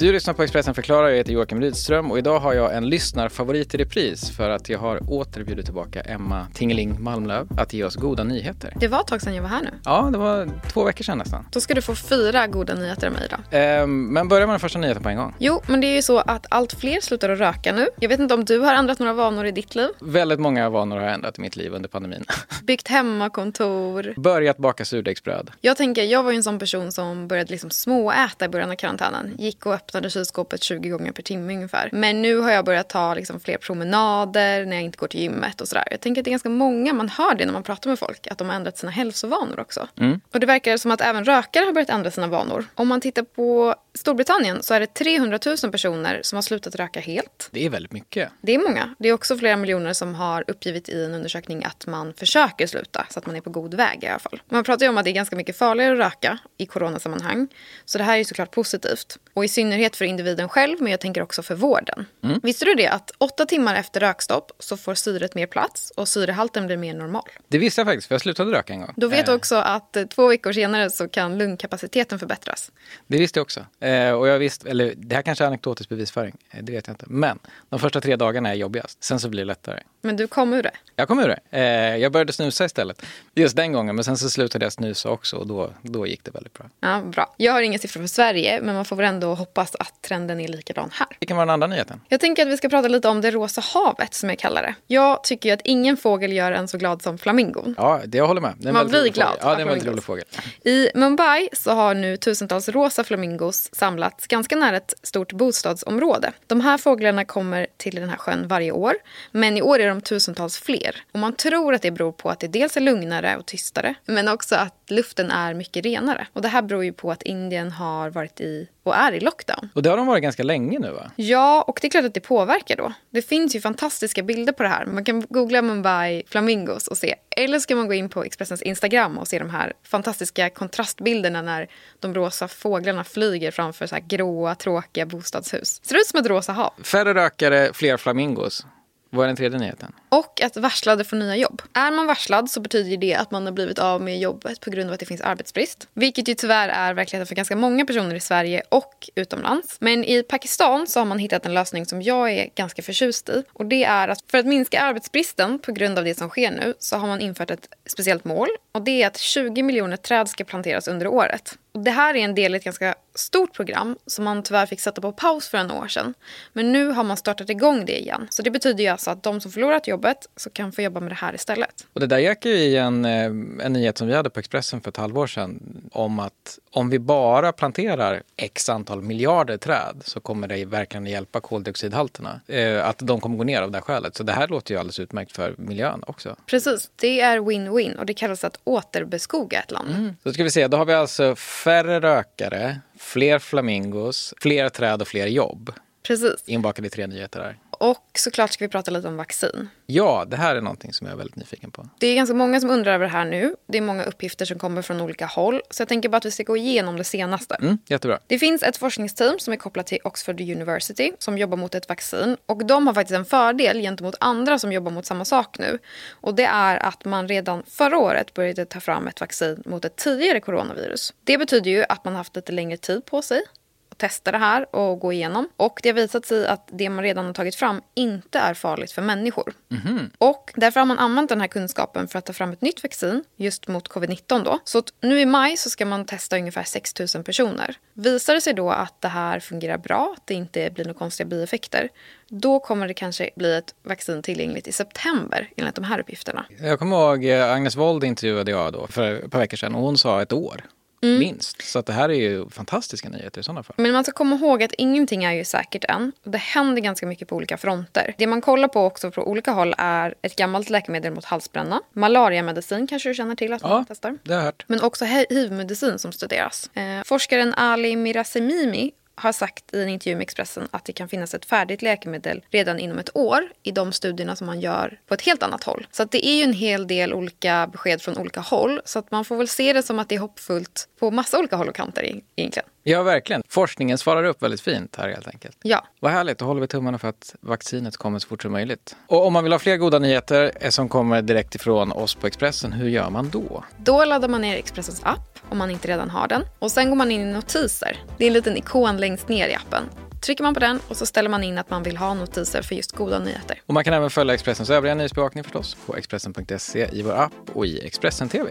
Du lyssnar på Expressen förklarar, jag heter Joakim Rydström och idag har jag en lyssnarfavorit i repris för att jag har åter bjudit tillbaka Emma Tingeling Malmlöv att ge oss goda nyheter. Det var ett tag sedan jag var här nu. Ja, det var två veckor sedan nästan. Då ska du få fyra goda nyheter av mig idag. Ehm, men börja med den första nyheten på en gång. Jo, men det är ju så att allt fler slutar att röka nu. Jag vet inte om du har ändrat några vanor i ditt liv? Väldigt många vanor har jag ändrat i mitt liv under pandemin. Byggt hemmakontor. Börjat baka surdegsbröd. Jag tänker, jag var ju en sån person som började liksom småäta i början av karantänen. Gick och öppnade kylskåpet 20 gånger per timme ungefär. Men nu har jag börjat ta liksom fler promenader när jag inte går till gymmet och sådär. Jag tänker att det är ganska många, man hör det när man pratar med folk, att de har ändrat sina hälsovanor också. Mm. Och det verkar som att även rökare har börjat ändra sina vanor. Om man tittar på Storbritannien så är det 300 000 personer som har slutat röka helt. Det är väldigt mycket. Det är många. Det är också flera miljoner som har uppgivit i en undersökning att man försöker sluta, så att man är på god väg i alla fall. Man pratar ju om att det är ganska mycket farligare att röka i coronasammanhang. Så det här är ju såklart positivt. Och i synnerhet för individen själv, men jag tänker också för vården. Mm. Visste du det att åtta timmar efter rökstopp så får syret mer plats och syrehalten blir mer normal? Det visste jag faktiskt, för jag slutade röka en gång. Då vet du Eh, också att två veckor senare så kan lungkapaciteten förbättras. Det visste jag också. Eh, och jag visste, eller det här kanske är anekdotisk bevisföring, eh, det vet jag inte. Men de första tre dagarna är jobbigast, sen så blir det lättare. Men du kom ur det. Jag kom ur det. Eh, jag började snusa istället. Just den gången, men sen så slutade jag snusa också och då, då gick det väldigt bra. Ja, bra. Jag har inga siffror för Sverige, men man får väl ändå hoppas att trenden är likadan här. Vilken var den andra nyheten? Jag tänker att vi ska prata lite om det rosa havet som jag kallar det. Jag tycker ju att ingen fågel gör en så glad som flamingon. Ja, det jag håller med. Det är en Man blir glad. Ja, det är en väldigt rolig fågel. I Mumbai så har nu tusentals rosa flamingos samlats ganska nära ett stort bostadsområde. De här fåglarna kommer till den här sjön varje år, men i år är de tusentals fler. Och man tror att det beror på att det dels är lugnare och tystare, men också att luften är mycket renare. Och det här beror ju på att Indien har varit i och är i lockdown. Och det har de varit ganska länge nu va? Ja, och det är klart att det påverkar då. Det finns ju fantastiska bilder på det här. Man kan googla Mumbai flamingos och se. Eller så kan man gå in på Expressens Instagram och se de här fantastiska kontrastbilderna när de rosa fåglarna flyger framför så här gråa, tråkiga bostadshus. Ser ut som ett rosa hav. Färre rökare, fler flamingos. Vad är den tredje nyheten? Och att varslade får nya jobb. Är man varslad så betyder det att man har blivit av med jobbet på grund av att det finns arbetsbrist. Vilket ju tyvärr är verkligheten för ganska många personer i Sverige och utomlands. Men i Pakistan så har man hittat en lösning som jag är ganska förtjust i. Och det är att för att minska arbetsbristen på grund av det som sker nu så har man infört ett speciellt mål. Och det är att 20 miljoner träd ska planteras under året. Det här är en del i ett ganska stort program som man tyvärr fick sätta på paus för en år sedan. Men nu har man startat igång det igen. Så det betyder ju alltså att de som förlorat jobbet så kan få jobba med det här istället. Och det där gick ju i en, eh, en nyhet som vi hade på Expressen för ett halvår sedan om att om vi bara planterar x antal miljarder träd så kommer det verkligen hjälpa koldioxidhalterna. Eh, att de kommer gå ner av det här skälet. Så det här låter ju alldeles utmärkt för miljön också. Precis, det är win-win och det kallas att återbeskoga ett land. Då ska vi se, då har vi alltså färre rökare, fler flamingos, fler träd och fler jobb. Precis. Inbakade i tre nyheter här. Och såklart ska vi prata lite om vaccin. Ja, det här är någonting som jag är väldigt nyfiken på. Det är ganska många som undrar över det här nu. Det är många uppgifter som kommer från olika håll. Så jag tänker bara att vi ska gå igenom det senaste. Mm, jättebra. Det finns ett forskningsteam som är kopplat till Oxford University som jobbar mot ett vaccin. Och de har faktiskt en fördel gentemot andra som jobbar mot samma sak nu. Och det är att man redan förra året började ta fram ett vaccin mot ett tidigare coronavirus. Det betyder ju att man haft lite längre tid på sig testa det här och gå igenom. Och det har visat sig att det man redan har tagit fram inte är farligt för människor. Och därför har man använt den här kunskapen för att ta fram ett nytt vaccin just mot covid-19 då. Så nu i maj så ska man testa ungefär 6 000 personer. Visar det sig då att det här fungerar bra, att det inte blir några konstiga bieffekter, då kommer det kanske bli ett vaccin tillgängligt i september enligt de här uppgifterna. Jag kommer ihåg eh, Agnes Wold intervjuade jag då för ett par veckor sedan och hon sa ett år. Minst. Så att det här är ju fantastiska nyheter i sådana fall. Men man ska komma ihåg att ingenting är ju säkert än. Det händer ganska mycket på olika fronter. Det man kollar på också på olika håll är ett gammalt läkemedel mot halsbränna. Malariamedicin kanske du känner till att man Ja. testar. Det har jag hört. Men också hiv-medicin som studeras. Eh, forskaren Ali Mirasemimi har sagt i en intervju med Expressen att det kan finnas ett färdigt läkemedel redan inom ett år i de studierna som man gör på ett helt annat håll. Så det är ju en hel del olika besked från olika håll. Så att man får väl se det som att det är hoppfullt på massa olika håll och kanter egentligen. Ja, verkligen. Forskningen svarar upp väldigt fint här helt enkelt. Ja. Vad härligt, då håller vi tummarna för att vaccinet kommer så fort som möjligt. Och om man vill ha fler goda nyheter eh, som kommer direkt ifrån oss på Expressen, hur gör man då? Då laddar man ner Expressens app om man inte redan har den. Och sen går man in i notiser. Det är en liten ikon längst ner i appen. Trycker man på den och så ställer man in att man vill ha notiser för just goda nyheter. Och man kan även följa Expressens övriga nyhetsbevakning förstås på Expressen.se i vår app och i Expressen TV.